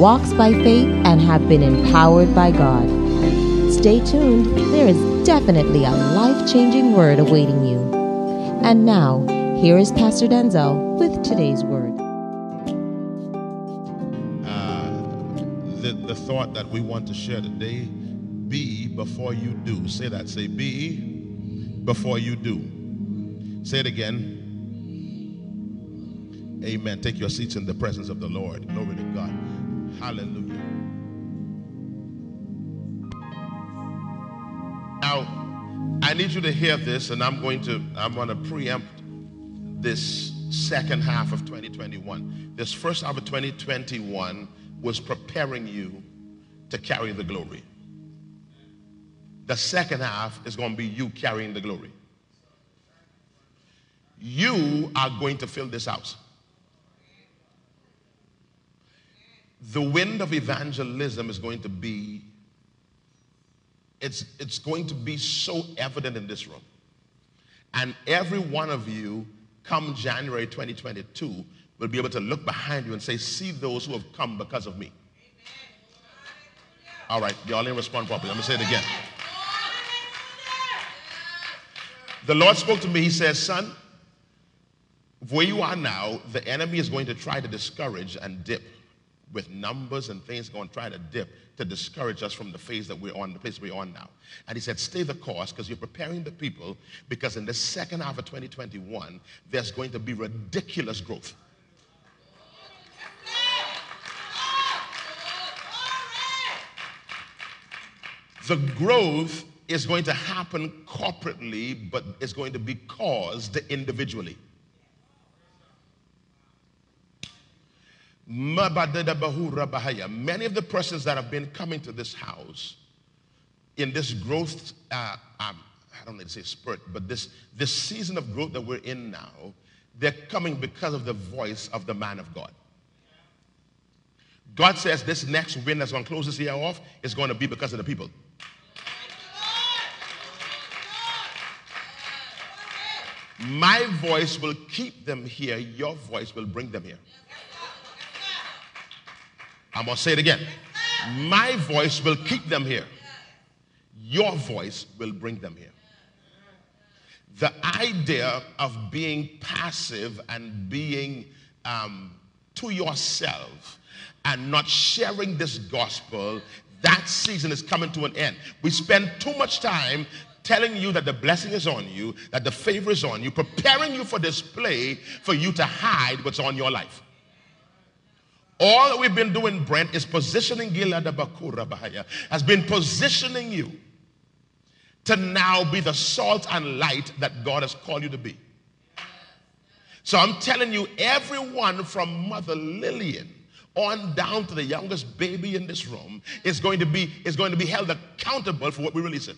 walks by faith, and have been empowered by God. Stay tuned, there is definitely a life changing word awaiting you. And now, here is Pastor Denczil with today's word. Uh, the, the thought that we want to share today be before you do. Say that. Say be before you do. Say it again. Amen. Take your seats in the presence of the Lord. Glory to God. Hallelujah. Now, I need you to hear this, and I'm going to I'm going to preempt this second half of 2021. This first half of 2021 was preparing you to carry the glory. The second half is going to be you carrying the glory. You are going to fill this house. The wind of evangelism is going to be it's it's going to be so evident in this room. And every one of you come january 2022 will be able to look behind you and say see those who have come because of me. All right y'all didn't respond properly. Let me say it again. The lord spoke to me. He says son where you are now the enemy is going to try to discourage and dip with numbers and things going to try to dip to discourage us from the phase that we're on, the place we're on now. And he said, stay the course because you're preparing the people because in the second half of 2021, there's going to be ridiculous growth. The growth is going to happen corporately, but it's going to be caused individually. Many of the persons that have been coming to this house in this growth, uh, um, I don't need to say spurt, but this, this season of growth that we're in now, they're coming because of the voice of the man of God. God says this next wind that's going to close this year off is going to be because of the people. My voice will keep them here, your voice will bring them here. I'm going to say it again. My voice will keep them here. Your voice will bring them here. The idea of being passive and being um, to yourself and not sharing this gospel, that season is coming to an end. We spend too much time telling you that the blessing is on you, that the favor is on you, preparing you for display for you to hide what's on your life. All that we've been doing, Brent, is positioning Gilead Bakura Bahaya, has been positioning you to now be the salt and light that God has called you to be. So I'm telling you, everyone from Mother Lillian on down to the youngest baby in this room is going to be, is going to be held accountable for what we release it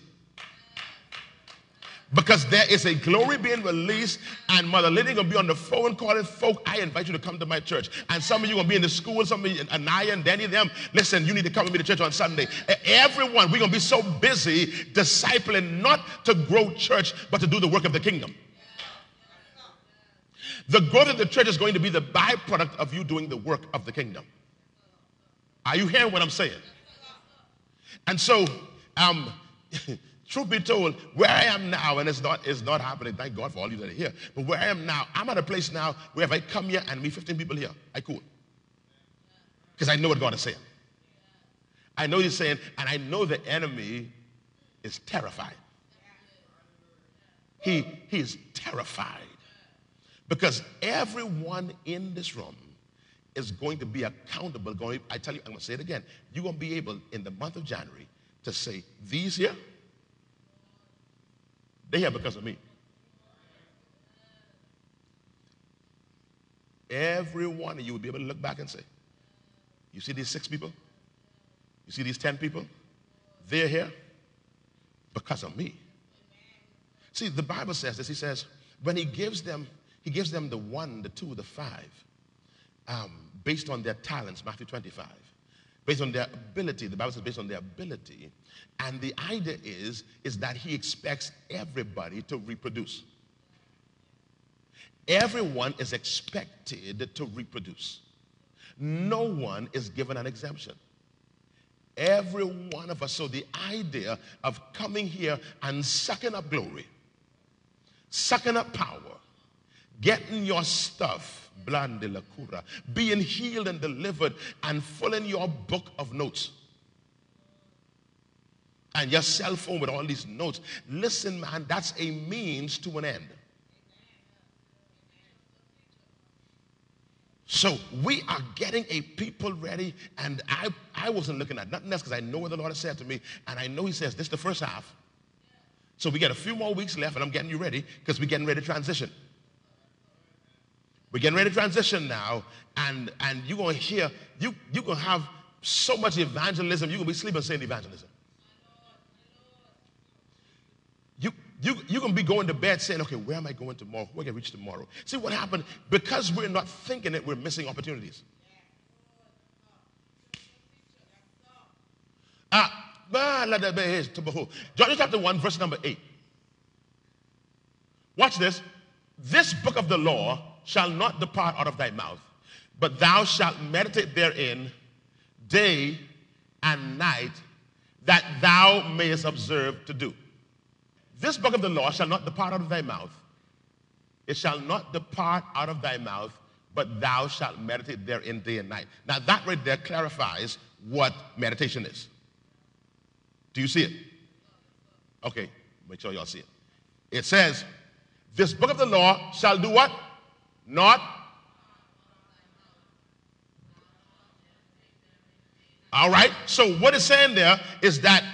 because there is a glory being released, and Mother Lydia gonna be on the phone calling folk. I invite you to come to my church, and some of you gonna be in the school. Some of you, Anaya and Danny, them. Listen, you need to come with me to church on Sunday. Everyone, we're gonna be so busy discipling, not to grow church, but to do the work of the kingdom. The growth of the church is going to be the byproduct of you doing the work of the kingdom. Are you hearing what I'm saying? And so, um. Truth be told, where I am now, and it's not, it's not happening, thank God for all you that are here, but where I am now, I'm at a place now where if I come here and meet 15 people here, I cool. Because I know what God is saying. I know He's saying, and I know the enemy is terrified. He, he is terrified Because everyone in this room is going to be accountable. Going, I tell you, I'm going to say it again. You're going to be able in the month of January to say, these here, they here because of me. Every one of you will be able to look back and say, you see these six people? You see these ten people? They're here because of me. See, the Bible says this. He says, when he gives them, he gives them the one, the two, the five, um, based on their talents, Matthew 25. Based on their ability, the Bible says based on their ability. And the idea is, is that he expects everybody to reproduce. Everyone is expected to reproduce. No one is given an exemption. Every one of us. So the idea of coming here and sucking up glory, sucking up power, getting your stuff, blande la cura, being healed and delivered, and filling your book of notes. And your cell phone with all these notes. Listen, man, that's a means to an end. So we are getting a people ready, and I, I wasn't looking at nothing else because I know what the Lord has said to me, and I know He says this is the first half. So we got a few more weeks left, and I'm getting you ready because we're getting ready to transition. We're getting ready to transition now, and and you're gonna hear you you're gonna have so much evangelism, you're gonna be sleeping saying evangelism. You, you're going to be going to bed saying, okay, where am I going tomorrow? Where can I reach tomorrow? See what happened? Because we're not thinking it, we're missing opportunities. Ah, here. John chapter 1, verse number 8. Watch this. This book of the law shall not depart out of thy mouth, but thou shalt meditate therein day and night, that thou mayest observe to do. This book of the law shall not depart out of thy mouth. It shall not depart out of thy mouth, but thou shalt meditate therein day and night. Now, that right there clarifies what meditation is. Do you see it? Okay, make sure y'all see it. It says, This book of the law shall do what? Not. All right, so what it's saying there is that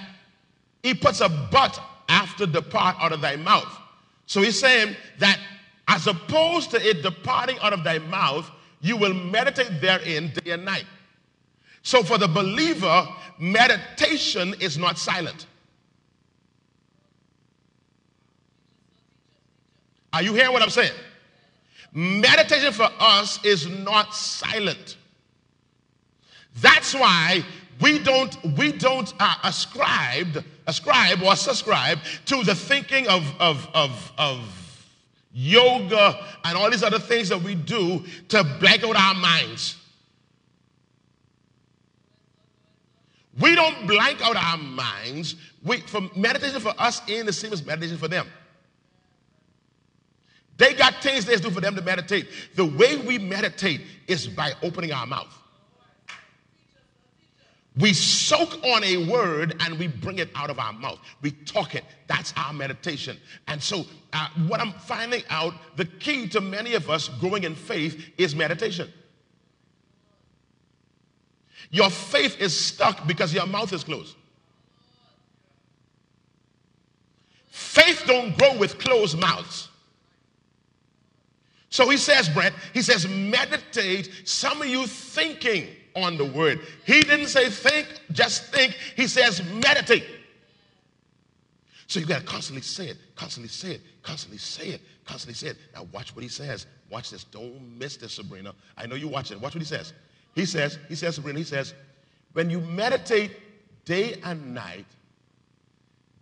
he puts a but after depart out of thy mouth. So he's saying that as opposed to it departing out of thy mouth, you will meditate therein day and night. So for the believer, meditation is not silent. Are you hearing what I'm saying? Meditation for us is not silent. That's why we don't we don't uh, ascribe ascribe or subscribe to the thinking of, of, of, of yoga and all these other things that we do to blank out our minds. We don't blank out our minds. We, for meditation for us in the same as meditation for them. They got things they do for them to meditate. The way we meditate is by opening our mouth. We soak on a word and we bring it out of our mouth. We talk it. That's our meditation. And so, uh, what I'm finding out, the key to many of us growing in faith is meditation. Your faith is stuck because your mouth is closed. Faith don't grow with closed mouths. So he says, Brent, he says, meditate. Some of you thinking on the word. He didn't say think, just think. He says meditate. So you got to constantly say it, constantly say it, constantly say it, constantly say it. Now watch what he says. Watch this. Don't miss this, Sabrina. I know you watch it. Watch what he says. He says, he says, Sabrina, he says, when you meditate day and night,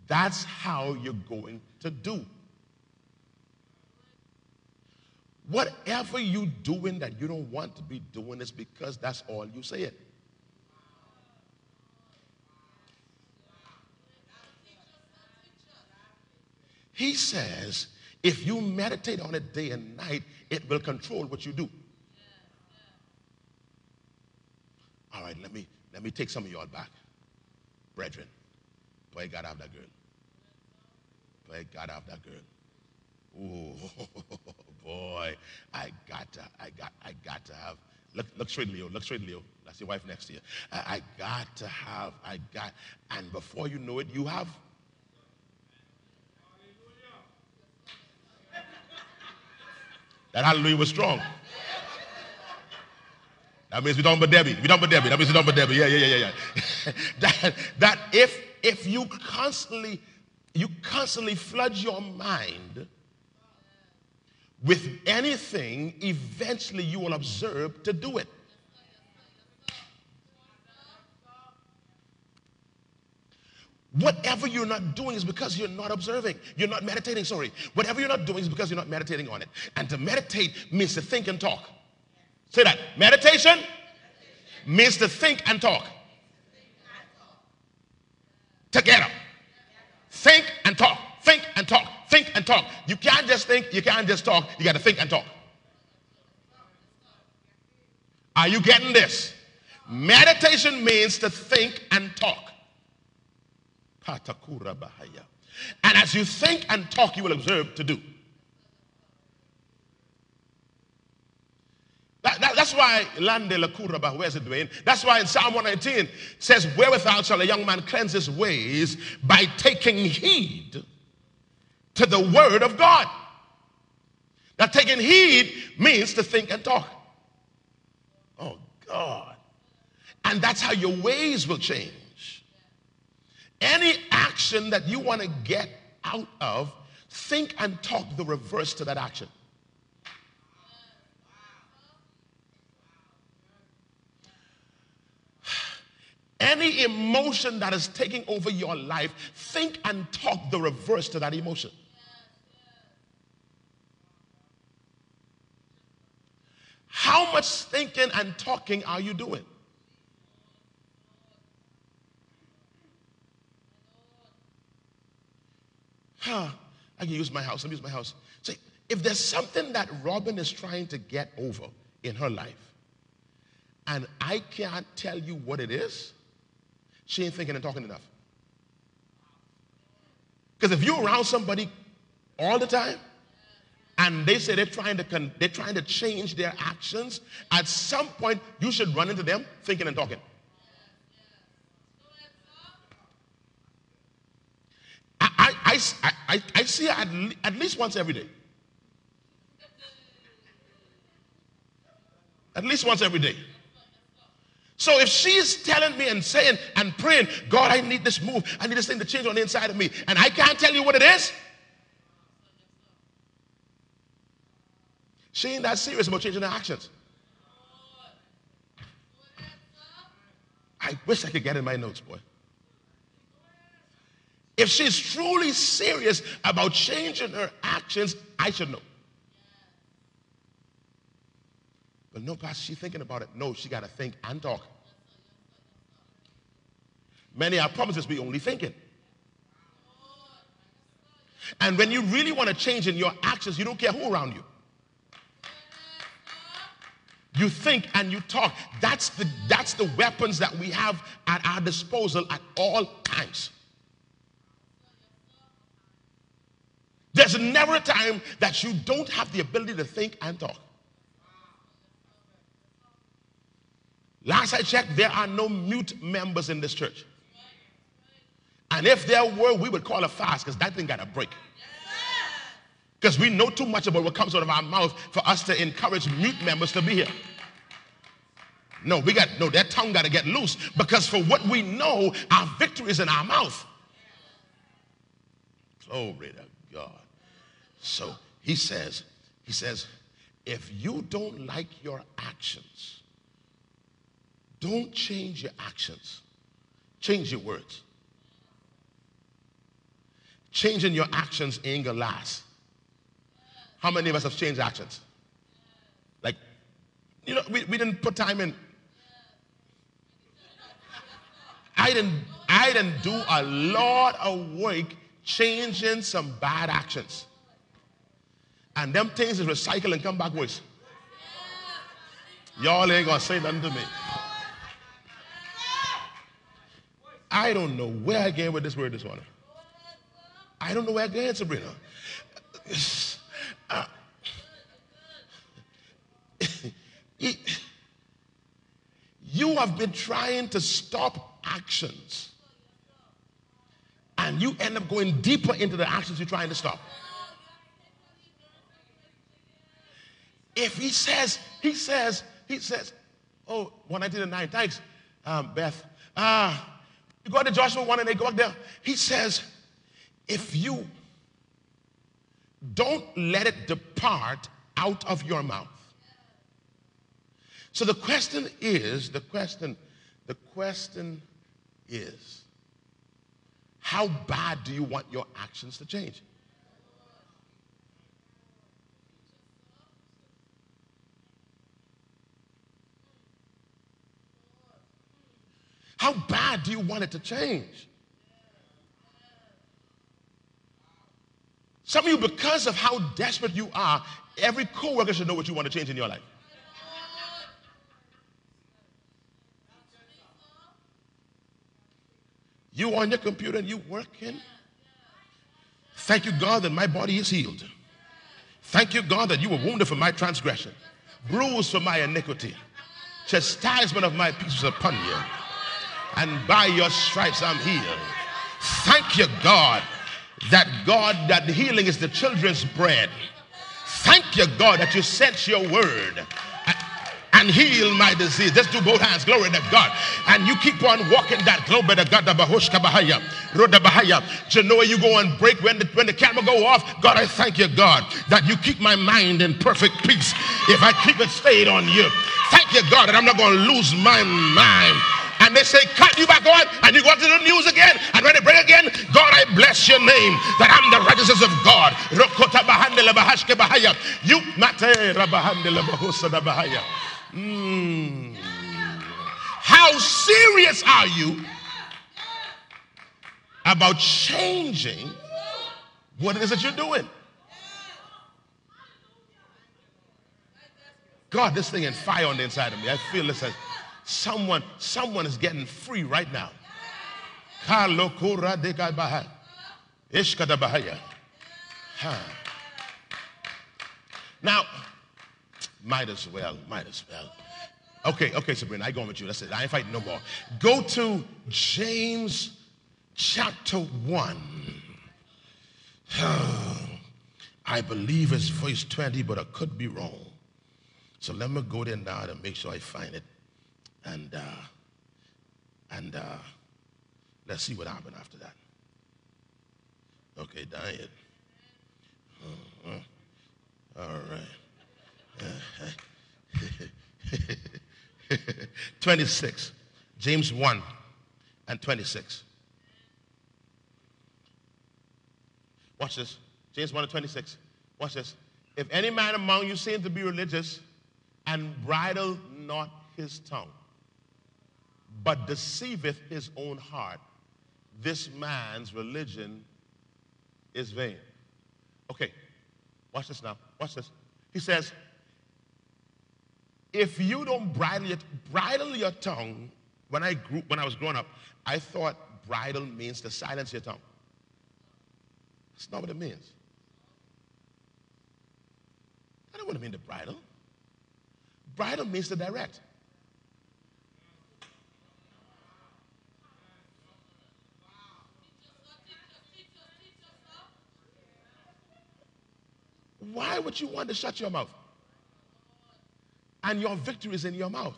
that's how you're going to do. Whatever you're doing that you don't want to be doing is because that's all you say it. He says, if you meditate on it day and night, it will control what you do. All right, let me let me take some of y'all back. Brethren, play God have that girl. Play God have that girl. Oh, boy, I got to, I got, I got to have. Look, look straight, Leo. Look straight, Leo. That's your wife next to you. I, I got to have. I got, and before you know it, you have. That hallelujah was strong. That means we talking about Debbie. We talking about Debbie. That means we talking about Debbie. Yeah, yeah, yeah, yeah, yeah. that, that if if you constantly you constantly flood your mind with anything, eventually you will observe to do it. Whatever you're not doing is because you're not observing. You're not meditating, sorry. Whatever you're not doing is because you're not meditating on it. And to meditate means to think and talk. Say that. Meditation means to think and talk. Together. Think and talk. Think and talk. Think and talk. You can't just think, you can't just talk. You got to think and talk. Are you getting this? Meditation means to think and talk. And as you think and talk, you will observe to do. That, that, that's why Lande Lakuraba, where's it doing? That's why in Psalm 119 says, Wherewithal shall a young man cleanse his ways by taking heed to the word of God. Now, taking heed means to think and talk. Oh, God. And that's how your ways will change. Any action that you want to get out of, think and talk the reverse to that action. Any emotion that is taking over your life, think and talk the reverse to that emotion. How much thinking and talking are you doing? Huh, I can use my house. Let me use my house. See, if there's something that Robin is trying to get over in her life, and I can't tell you what it is, she ain't thinking and talking enough. Because if you're around somebody all the time and they say they're trying to con- they're trying to change their actions, at some point you should run into them thinking and talking. I, I, I, I, see at, at least once every day. At least once every day. So if she's telling me and saying and praying, God, I need this move, I need this thing to change on the inside of me, and I can't tell you what it is, she ain't that serious about changing her actions. I wish I could get in my notes, boy. If she's truly serious about changing her actions, I should know. But no, Pastor, she's thinking about it. No, she got to think and talk. Many are promises we only thinking. And when you really want to change in your actions, you don't care who around you. You think and you talk. That's the, that's the weapons that we have at our disposal at all times. There's never a time that you don't have the ability to think and talk. Last I checked, there are no mute members in this church. And if there were, we would call a fast because that thing got a break. Because we know too much about what comes out of our mouth for us to encourage mute members to be here. No, we got no, that tongue got to get loose because for what we know, our victory is in our mouth. Glory to God. So he says, he says, if you don't like your actions, don't change your actions. Change your words. Changing your actions ain't gonna last. How many of us have changed actions? Like, you know, we, we didn't put time in. I didn't I didn't do a lot of work changing some bad actions. And them things is recycle and come back worse. Y'all ain't gonna say nothing to me. I don't know where I came with this word this morning. I don't know where I came, Sabrina. You have been trying to stop actions. And you end up going deeper into the actions you're trying to stop. If he says, he says, he says, oh, 199, thanks, um, Beth. Ah, uh, you go to Joshua 1 and they go up there. He says, if you don't let it depart out of your mouth. So the question is, the question, the question is, how bad do you want your actions to change? How bad do you want it to change? Some of you, because of how desperate you are, every coworker should know what you want to change in your life. You on your computer and you working. Thank you, God, that my body is healed. Thank you, God, that you were wounded for my transgression, bruised for my iniquity. Chastisement of my peace was upon you and by your stripes I'm healed. Thank you, God, that God, that healing is the children's bread. Thank you, God, that you sent your word and heal my disease. Let's do both hands. Glory to God. And you keep on walking that glory to God. Bahaya. Roda Bahaya. You go and break when the, when the camera go off. God, I thank you, God, that you keep my mind in perfect peace if I keep it stayed on you. Thank you, God, that I'm not going to lose my mind and they say, cut you back on, and you go to the news again, and when they break again, God, I bless your name, that I'm the righteousness of God. You mm. How serious are you about changing what it is that you're doing? God, this thing is fire on the inside of me. I feel this as Someone, someone is getting free right now. Now, might as well, might as well. Okay, okay, Sabrina, I go with you. That's it. I ain't fighting no more. Go to James chapter 1. I believe it's verse 20, but I could be wrong. So let me go there now to make sure I find it. And, uh, and uh, let's see what happened after that. Okay, diet. Uh-huh. All right. 26. James 1 and 26. Watch this. James 1 and 26. Watch this. If any man among you seem to be religious and bridle not his tongue, but deceiveth his own heart, this man's religion is vain. Okay, watch this now. Watch this. He says, if you don't bridle your, bridle your tongue, when I grew, when I was growing up, I thought bridle means to silence your tongue. That's not what it means. I don't want to mean to bridle. Bridle means to direct. Why would you want to shut your mouth? And your victory is in your mouth.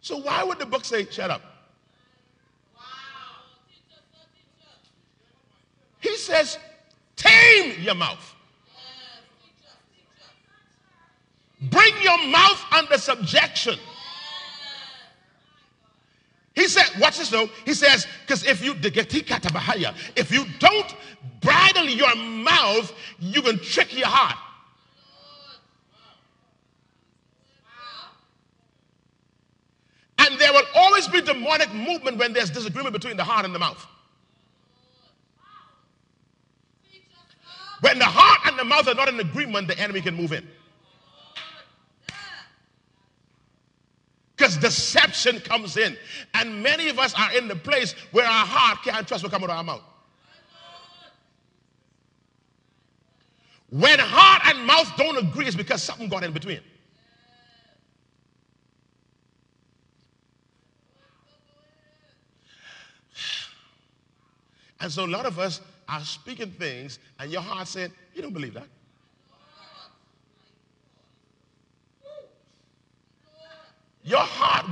So why would the book say, shut up? He says, tame your mouth. Bring your mouth under subjection. He said, watch this though. He says, because if you if you don't bridle your mouth, you can trick your heart. And there will always be demonic movement when there's disagreement between the heart and the mouth. When the heart and the mouth are not in agreement, the enemy can move in. Deception comes in. And many of us are in the place where our heart can't trust what comes out of our mouth. When heart and mouth don't agree, it's because something got in between. And so a lot of us are speaking things, and your heart said, You don't believe that.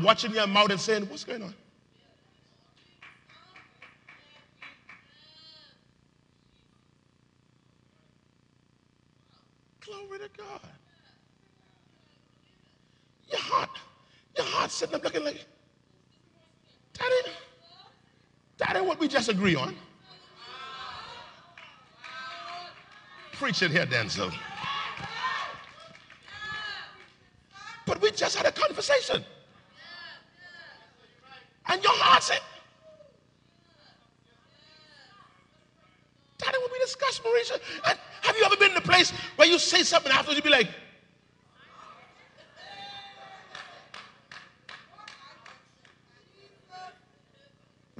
Watching your mouth and saying, What's going on? Glory to God. Your heart, your heart sitting up looking like, Daddy, Daddy, what we just agree on. Preach it here, Denczil. But we just had a conversation. And your heart said, Daddy, what we discussed, Marisha. And have you ever been in a place where you say something afterwards, you'd be like,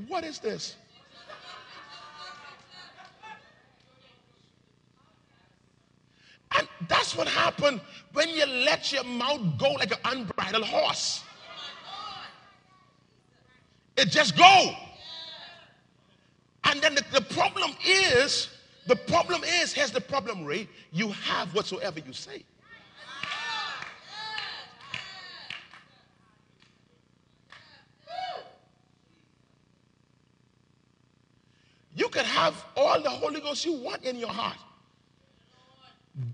What is this? And that's what happened when you let your mouth go like an unbridled horse. It just go. And then the, the problem is, the problem is, here's the problem, Ray. You have whatsoever you say. You can have all the Holy Ghost you want in your heart.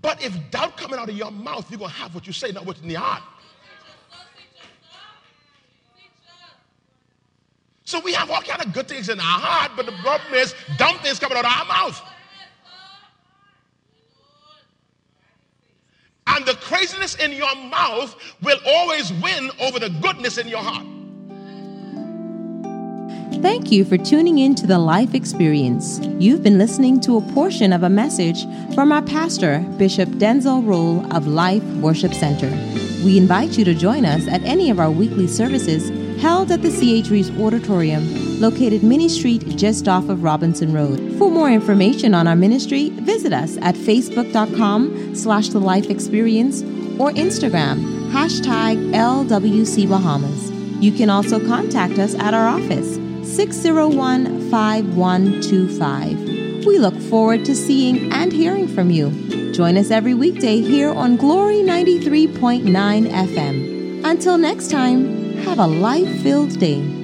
But if doubt coming out of your mouth, you're going to have what you say, not what's in your heart. So we have all kind of good things in our heart, but the problem is dumb things coming out of our mouth. And the craziness in your mouth will always win over the goodness in your heart. Thank you for tuning in to the Life Experience. You've been listening to a portion of a message from our pastor, Bishop Denczil Rolle of Life Worship Center. We invite you to join us at any of our weekly services held at the C.H. Reeves Auditorium, located Minnie Street just off of Robinson Road. For more information on our ministry, visit us at facebook.com slash the life experience or Instagram, hashtag LWC Bahamas. You can also contact us at our office, 601 5125. We look forward to seeing and hearing from you. Join us every weekday here on Glory 93.9 FM. Until next time, have a life filled day.